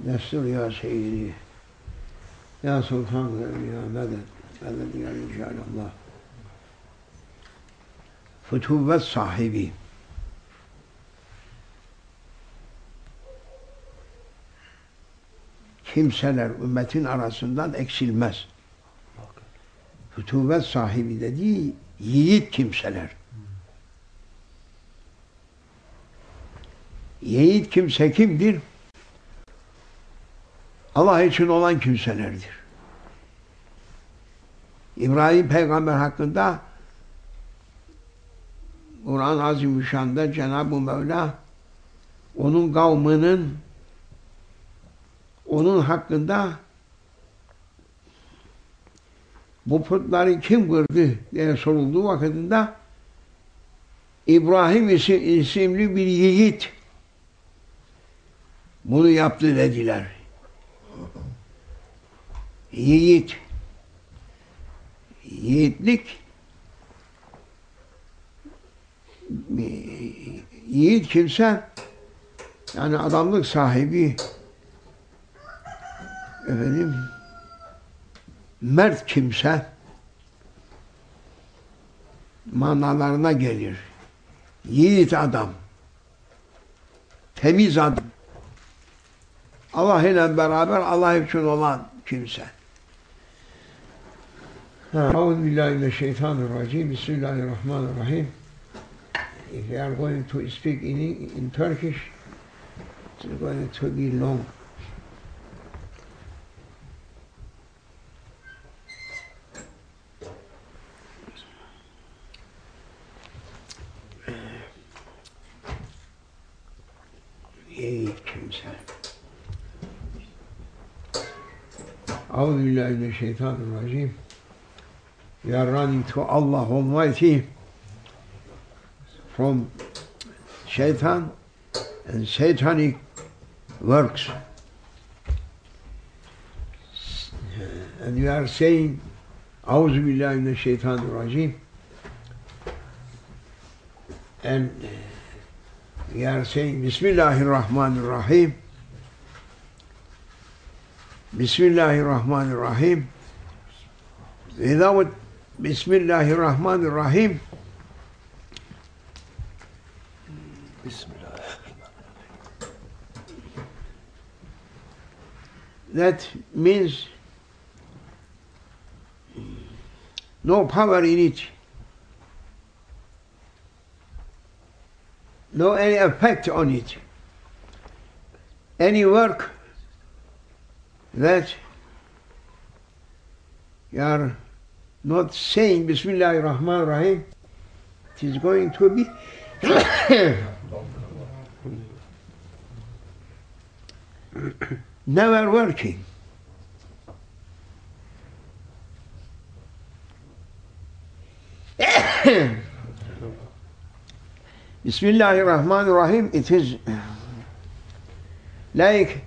Destur ya seyyidi. Ya sultan ya medet. Medet ya Ricalallah. Fütüvvet sahibi. Kimseler ümmetin arasından eksilmez. Fütüvvet sahibi dediği yiğit kimseler. Yiğit kimse kimdir? Allah için olan kimselerdir. İbrahim peygamber hakkında Kur'an-ı Azimüşşan'da Cenab-ı Mevla onun kavminin onun hakkında bu putları kim kırdı diye sorulduğu vakitinde İbrahim isimli bir yiğit bunu yaptı dediler. Yiğit. Yiğitlik yiğit kimse yani adamlık sahibi efendim mert kimse manalarına gelir. Yiğit adam. Temiz adam. Allah ile beraber Allah için olan kimse. Euzubillahimineşşeytanirracim. Bismillahirrahmanirrahim. If you are going to speak in, in Turkish, it's going to be long. Ey kimse. Euzubillahimineşşeytanirracim. We are running to Allah Almighty from shaitan and satanic works. And we are saying, Auzu billahi mineşşeytanirracim. And we are saying, Bismillahirrahmanirrahim. Bismillahirrahmanirrahim. Without Bismillahirrahmanirrahim, that means no power in it, no any effect on it. Any work that you are not saying Bismillah ar-Rahman rahim it is going to be never working. Bismillahirrahmanirrahim. It is like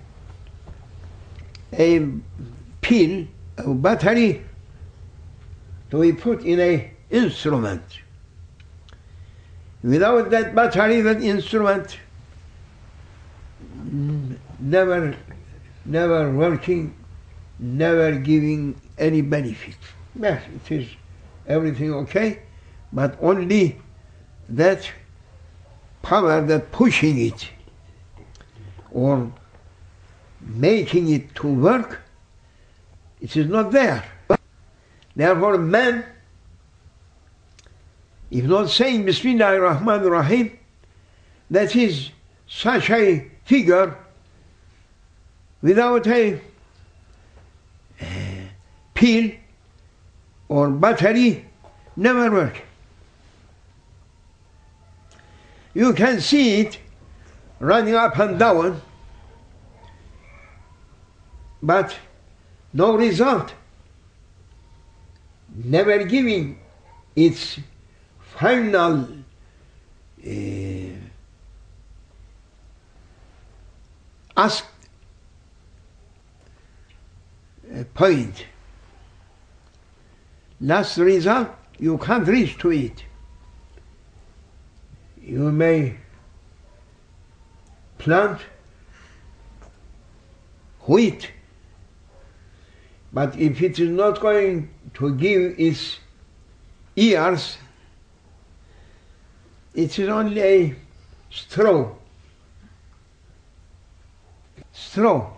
a pill, a battery to be put in a instrument. Without that battery, that instrument mm, never, never working, never giving any benefit. Yes, it is everything okay, but only that power that pushing it or making it to work, it is not there. Therefore, man, if not saying Bismillah ar-Rahman ar-Rahim, that is such a figure without a uh, pill or battery never work. You can see it running up and down, but no result. Never giving its final uh, asked uh, point. Last result, you can't reach to it. You may plant wheat. But if it is not going to give its ears, it is only a straw. Straw.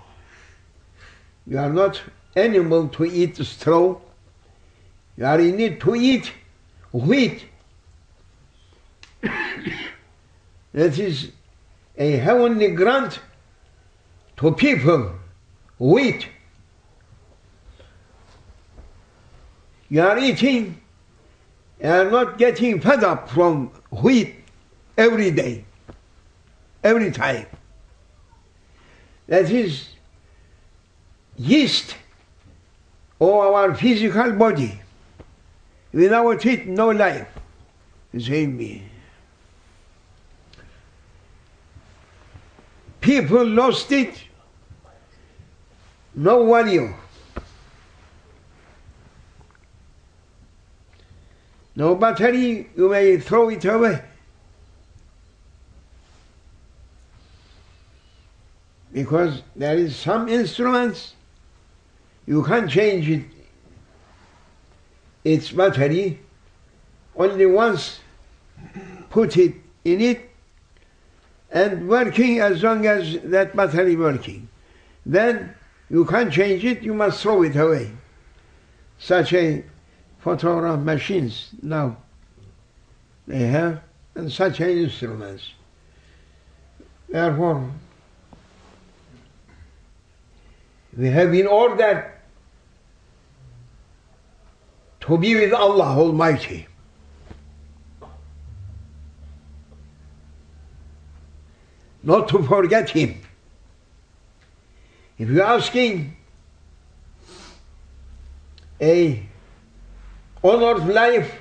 You are not animal to eat straw. You are in it to eat wheat. that is a heavenly grant to people, wheat. You are eating and not getting fed up from wheat every day, every time. That is yeast of our physical body. Without it, no life. Same me. People lost it, no value. No battery, you may throw it away. Because there is some instruments, you can't change it, its battery, only once put it in it and working as long as that battery working. Then you can't change it, you must throw it away. Such a photograph machines now they have and such instruments. Therefore, we have been ordered to be with Allah Almighty. Not to forget Him. If you're asking a honored life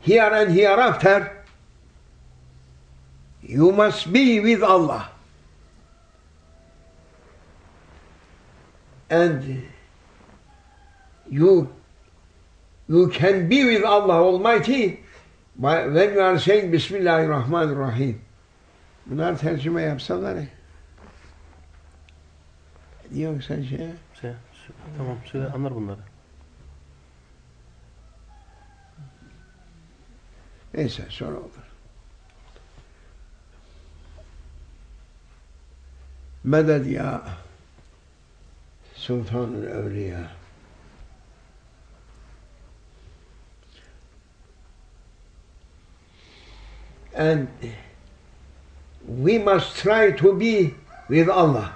here and hereafter, you must be with Allah. And you, you can be with Allah Almighty when you are saying Bismillahirrahmanirrahim. Bunlar tercüme yapsalar. Sen şey. Şey, tamam söyle anlar bunları. Neyse sonra olur. Meded ya Sultanul Evliya. And we must try to be with Allah.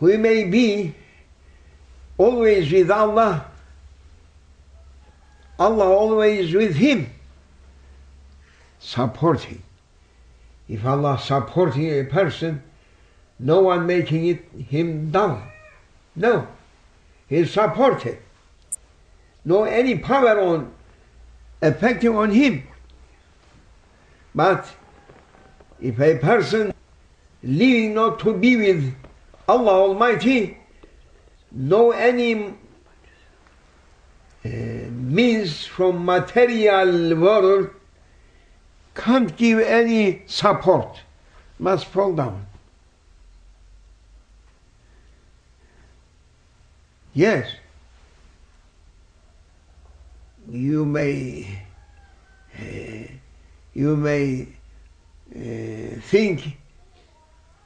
We may be always with Allah Allah always with him, supporting. If Allah supporting a person, no one making it him down. No, he's supported. No any power on affecting on him. But if a person living not to be with Allah Almighty, no any means from material world can't give any support, must fall down. Yes, you may, uh, you may uh, think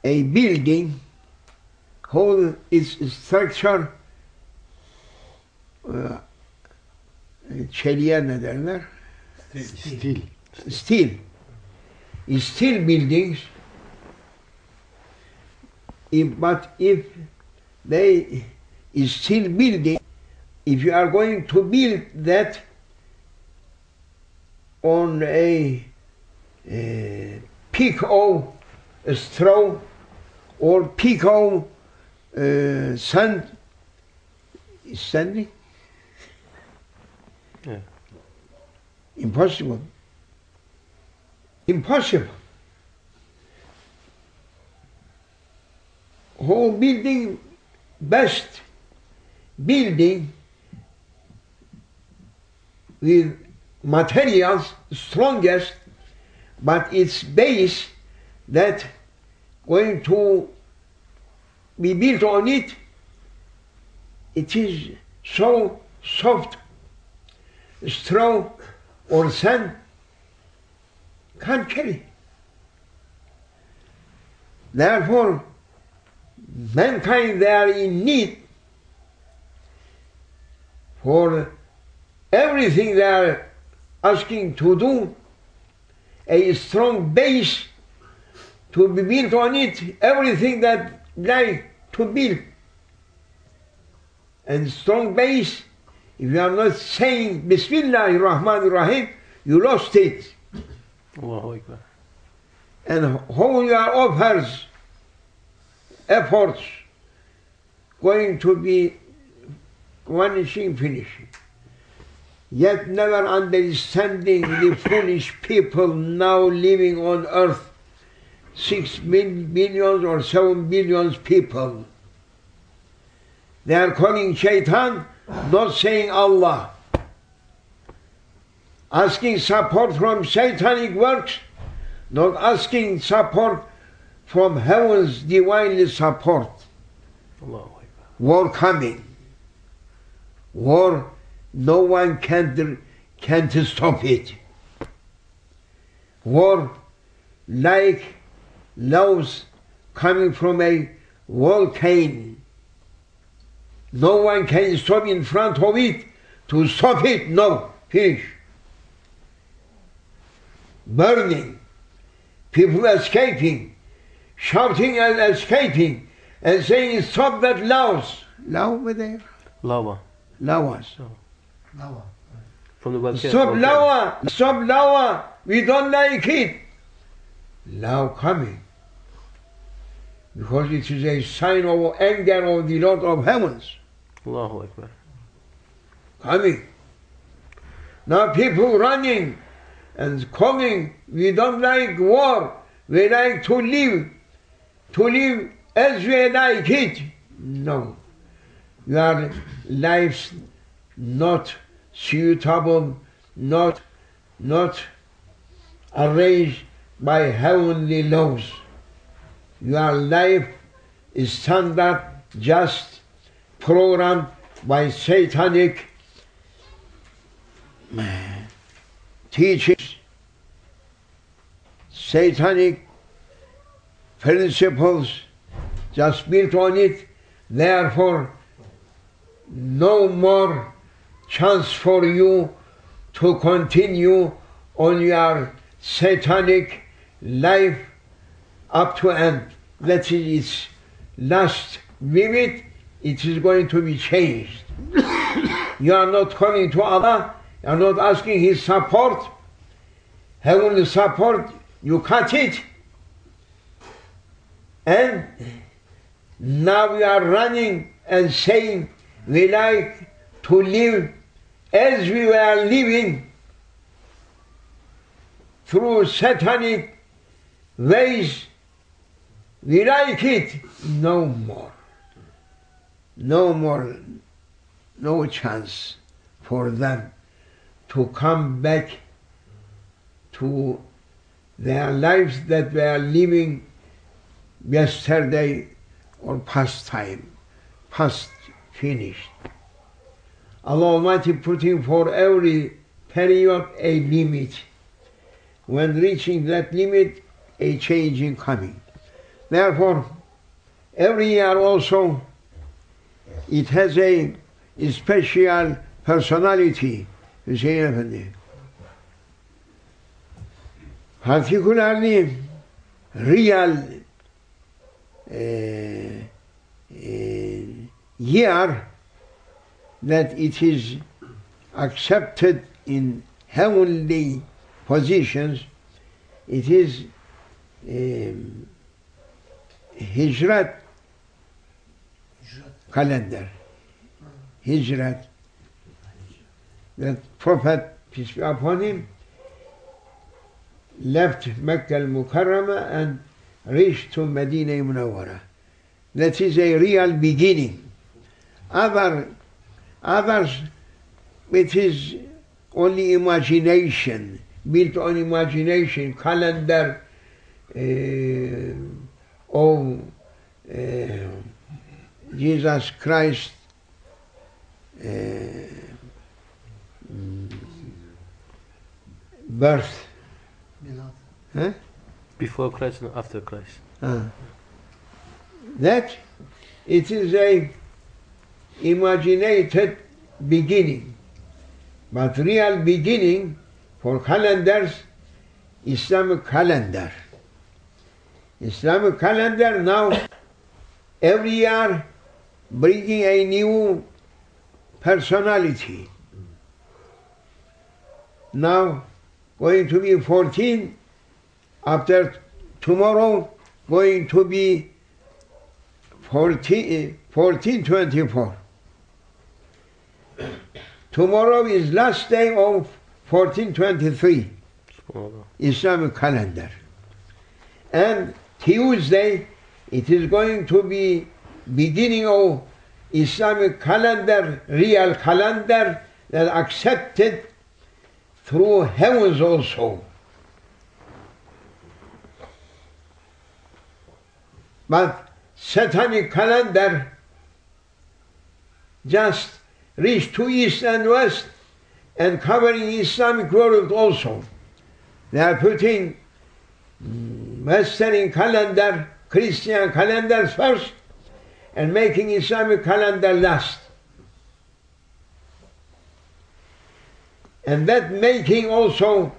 a building, whole its structure, uh, çeliğe ne derler? Stil. Steel buildings. If, but if they is still building, if you are going to build that on a, a peak of straw or peak of uh, sand, sandy, Yeah. Impossible. Impossible. Whole building, best building with materials strongest, but its base that going to be built on it, it is so soft, straw or sand can't carry. Therefore, mankind they are in need for everything they are asking to do, a strong base to be built on it, everything that like to build. And strong base, you are not saying Bismillah Rahman Rahim, you lost it. Allahu Ekber. And how you are offers efforts going to be vanishing, finishing. Yet never understanding the foolish people now living on earth, six mil- billions or seven billions people. They are calling shaitan, not saying Allah. Asking support from satanic works, not asking support from heaven's divinely support. War coming. War, no one can can't stop it. War, like loves coming from a volcano. No one can stop in front of it to stop it. No, finish. Burning, people escaping, shouting and escaping, and saying, Stop that louse. Love over there. Lava. Lawas. Lava. From the volcano. Stop volcano. lava! Stop lava! We don't like it! Love coming. Because it is a sign of anger of the Lord of heavens Allahu Ekber. coming. Now people running and calling, we don't like war, we like to live, to live as we like it. No. Your lives not suitable, not, not arranged by heavenly laws. Your life is standard just programmed by satanic teachings, satanic principles just built on it. Therefore, no more chance for you to continue on your satanic life up to end. That is its last limit. It is going to be changed. you are not coming to Allah. You are not asking His support. Heavenly support. You cut it. And now we are running and saying we like to live as we were living through satanic ways. We like it no more. No more, no chance for them to come back to their lives that they are living yesterday or past time, past finished. Allah Almighty putting for every period a limit. When reaching that limit, a change in coming. Therefore, every year also it has a special personality, Hüseyin Efendi. Particularly real uh, uh, year that it is accepted in heavenly positions, it is um, Hijrat calendar. Hijrat. That Prophet, peace be upon him, left Mecca al-Mukarramah and reached to Medina Munawwara. That is a real beginning. Other, others, it is only imagination, built on imagination, calendar, uh, of uh, Jesus Christ uh, birth. Huh? Before Christ and after Christ. Uh, that it is a imaginated beginning, but real beginning for calendars, Islamic calendar. Islamic calendar now every year bringing a new personality. Now going to be 14, after tomorrow going to be 14, 1424. Tomorrow is last day of 1423 Islamic calendar. And Tuesday it is going to be beginning of Islamic calendar, real calendar that accepted through heavens also. But satanic calendar just reached to east and west and covering Islamic world also. They are putting mm, Western calendar, Christian calendars first and making Islamic calendar last. And that making also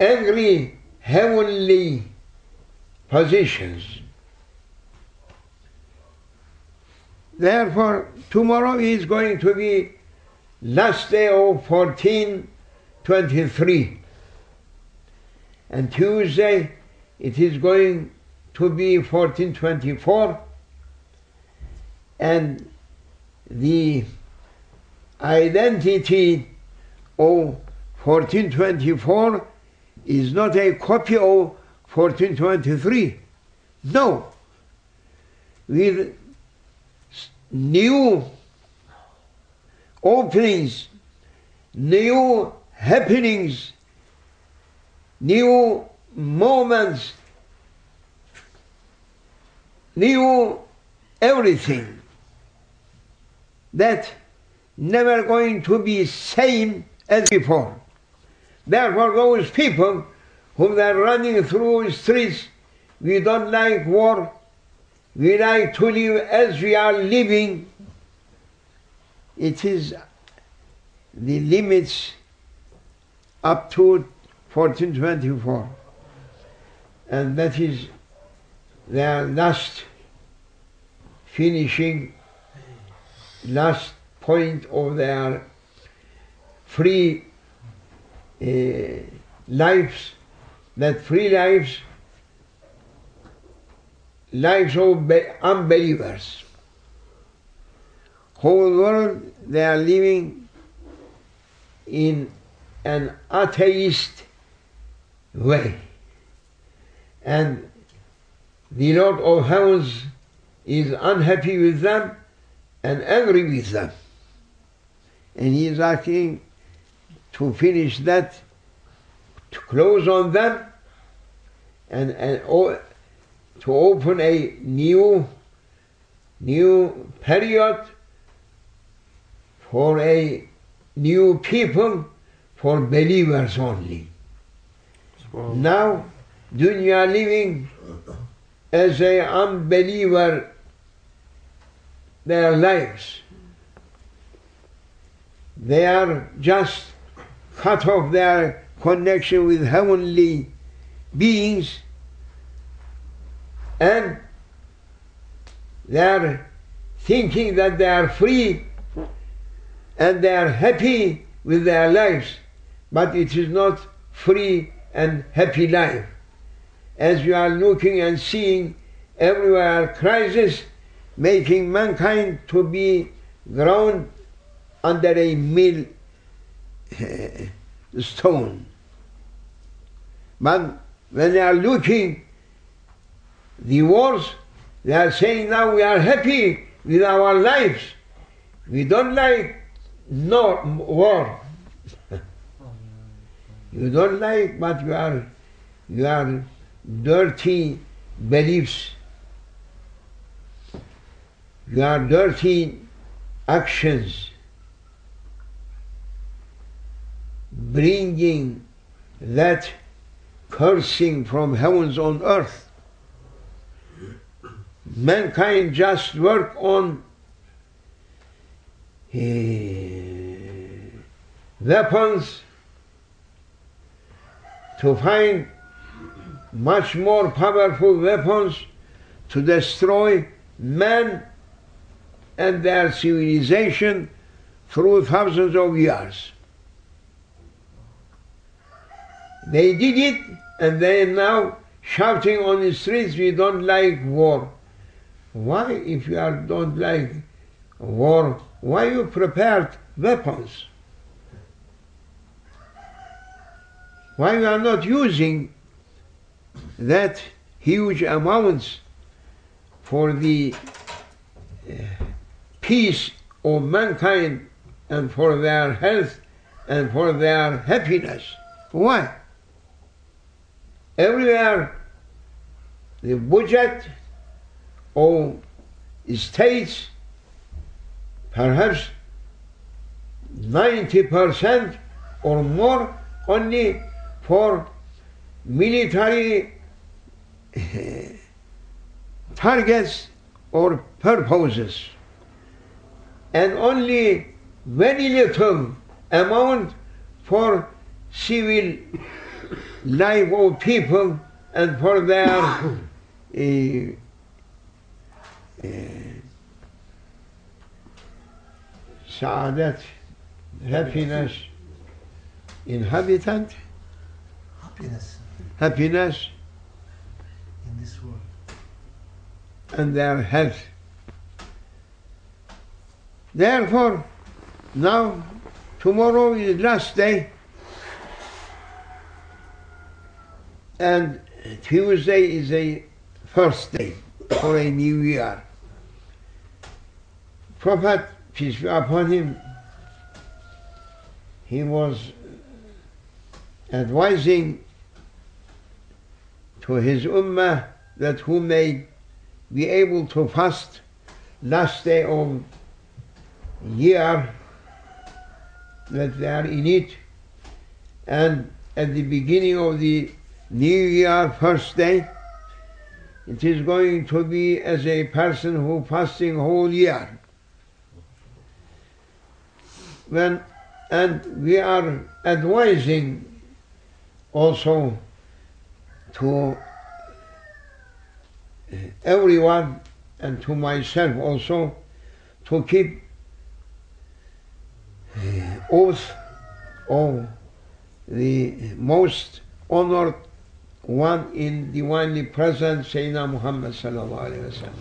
angry heavenly positions. Therefore, tomorrow is going to be last day of 1423. And Tuesday it is going to be 1424. And the identity of 1424 is not a copy of 1423. No. With new openings, new happenings, new moments, new everything that never going to be same as before. Therefore, those people whom they're running through streets, we don't like war, we like to live as we are living. It is the limits up to 1424. And that is their last finishing, last point of their free uh, lives, that free lives, lives of be- unbelievers. Whole world they are living in an atheist way. And the Lord of heavens is unhappy with them and angry with them. And he is asking to finish that, to close on them, and, and o- to open a new, new period for a new people, for believers only. Now, dunya living as a unbeliever their lives. They are just cut off their connection with heavenly beings and they are thinking that they are free and they are happy with their lives, but it is not free and happy life. As you are looking and seeing everywhere crisis, making mankind to be ground under a mill eh, stone. But when they are looking the wars, they are saying now we are happy with our lives. We don't like no war. you don't like, but you are you are dirty beliefs, your dirty actions, bringing that cursing from heavens on earth. Mankind just work on uh, weapons to find much more powerful weapons to destroy man and their civilization through thousands of years. They did it and they are now shouting on the streets, we don't like war. Why, if you are, don't like war, why you prepared weapons? Why you are not using that huge amounts for the uh, peace of mankind and for their health and for their happiness? Why? Everywhere the budget of states perhaps 90% or more only for military eh, targets or purposes and only very little amount for civil life of people and for their uh, uh, saadat, happiness, inhabitant, Happiness happiness, in this world. and their health. Therefore, now, tomorrow is last day, and Tuesday is a first day for a new year. Prophet, peace be upon him, he was advising to his ummah that who may be able to fast last day of year that they are in it. And at the beginning of the new year first day it is going to be as a person who fasting whole year. When and we are advising also to everyone and to myself also to keep oath of the most honored one in divinely present Sayyidina Muhammad sallallahu alaihi wasallam.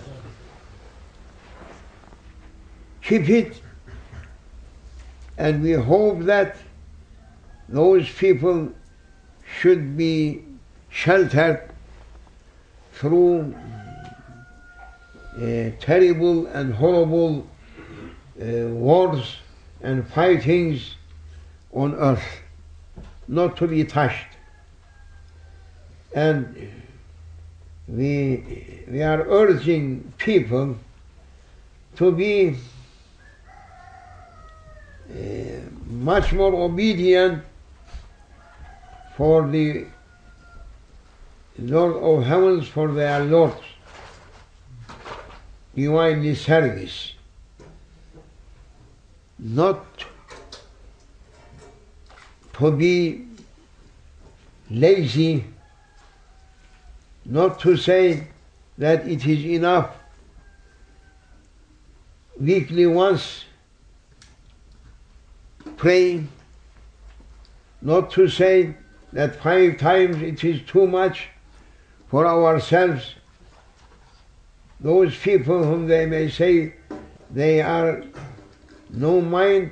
Keep it, and we hope that those people should be sheltered through uh, terrible and horrible uh, wars and five things on earth, not to be touched. And we, we are urging people to be uh, much more obedient for the Lord of heavens for their Lord, divinely service, not to be lazy, not to say that it is enough weekly once praying, not to say that five times it is too much for ourselves. Those people whom they may say they are no mind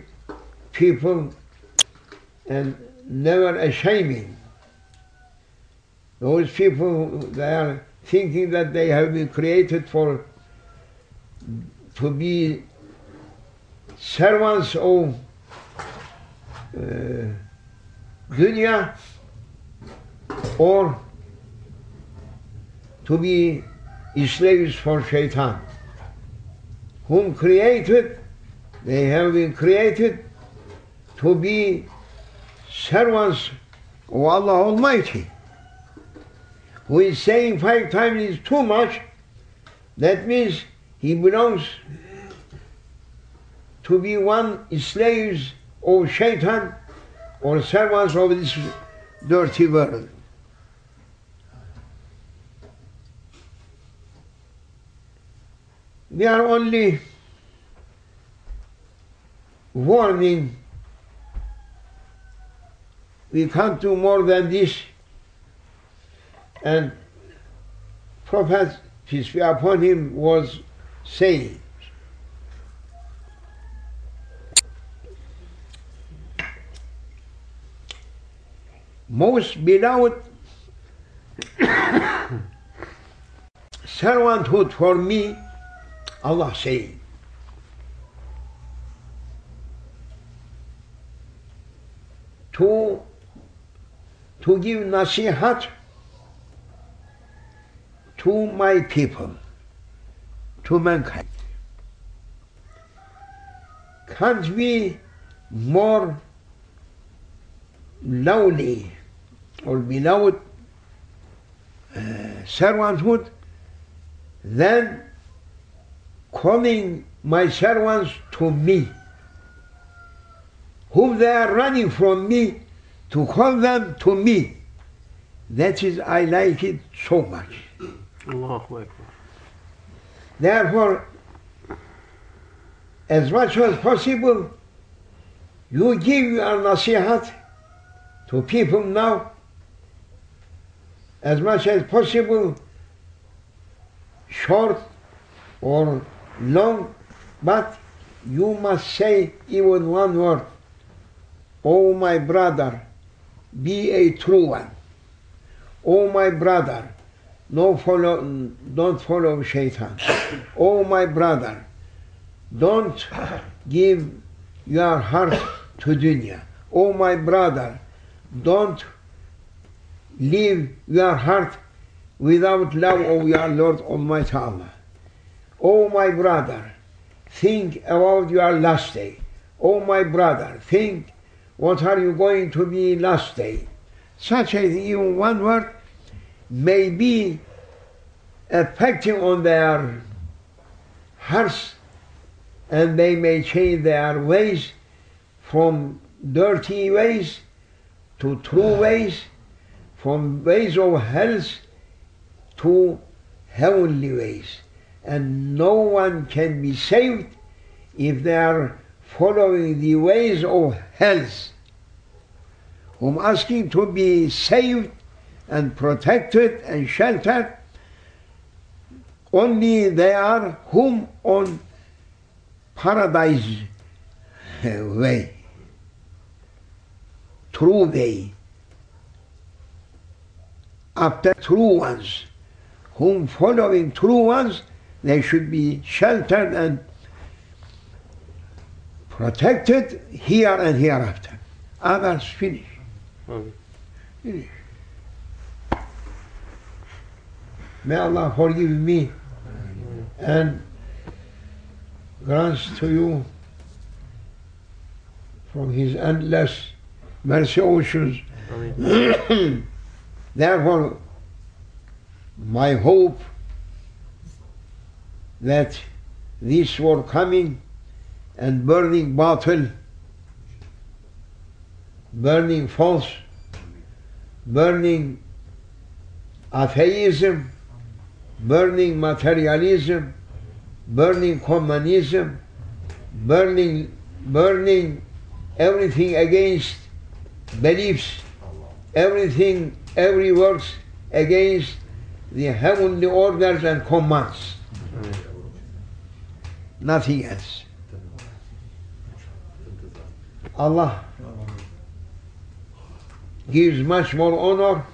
people and never ashaming. Those people, they are thinking that they have been created for to be servants of uh, dunya or to be slaves for shaitan. Whom created, they have been created to be servants of Allah Almighty. Who is saying five times is too much, that means he belongs to be one slaves of shaitan or servants of this dirty world. We are only warning. We can't do more than this. And Prophet, peace be upon him, was saying, most beloved servanthood for me, Allah saying, to to give nasihat to my people, to mankind. Can't be more lovely or beloved uh, servanthood than calling my servants to me, whom they are running from me, to call them to me. That is, I like it so much. Allahu Akbar. Therefore, as much as possible, you give your nasihat to people now, as much as possible, short or long, but you must say even one word. Oh, my brother, be a true one. Oh, my brother, no follow, don't follow shaitan. oh, my brother, don't give your heart to dunya. Oh, my brother, don't leave your heart without love of your Lord Almighty Allah. Oh, my brother, think about your last day. Oh, my brother, think what are you going to be last day. Such a thing, even one word, may be affecting on their hearts and they may change their ways from dirty ways to true ways, from ways of health to heavenly ways. And no one can be saved if they are following the ways of health. Whom asking to be saved and protected and sheltered, only they are whom on paradise way, true way, after true ones, whom following true ones, they should be sheltered and protected here and hereafter. Others finish. Amen. Finish. May Allah forgive me and grants to you from His endless mercy oceans. Therefore, my hope that this war coming and burning battle, burning false, burning atheism, burning materialism, burning communism, burning, burning everything against beliefs, everything, every works against the heavenly orders and commands. Nothing else. Allah gives much more honor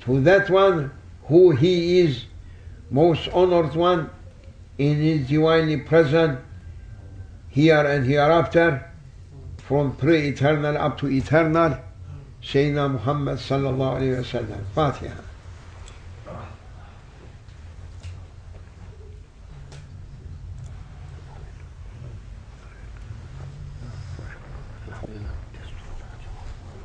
to that one who he is most honored one in his divinely present here and hereafter from pre-eternal up to eternal Sayyidina Muhammad sallallahu alayhi wa sallam. Fatiha.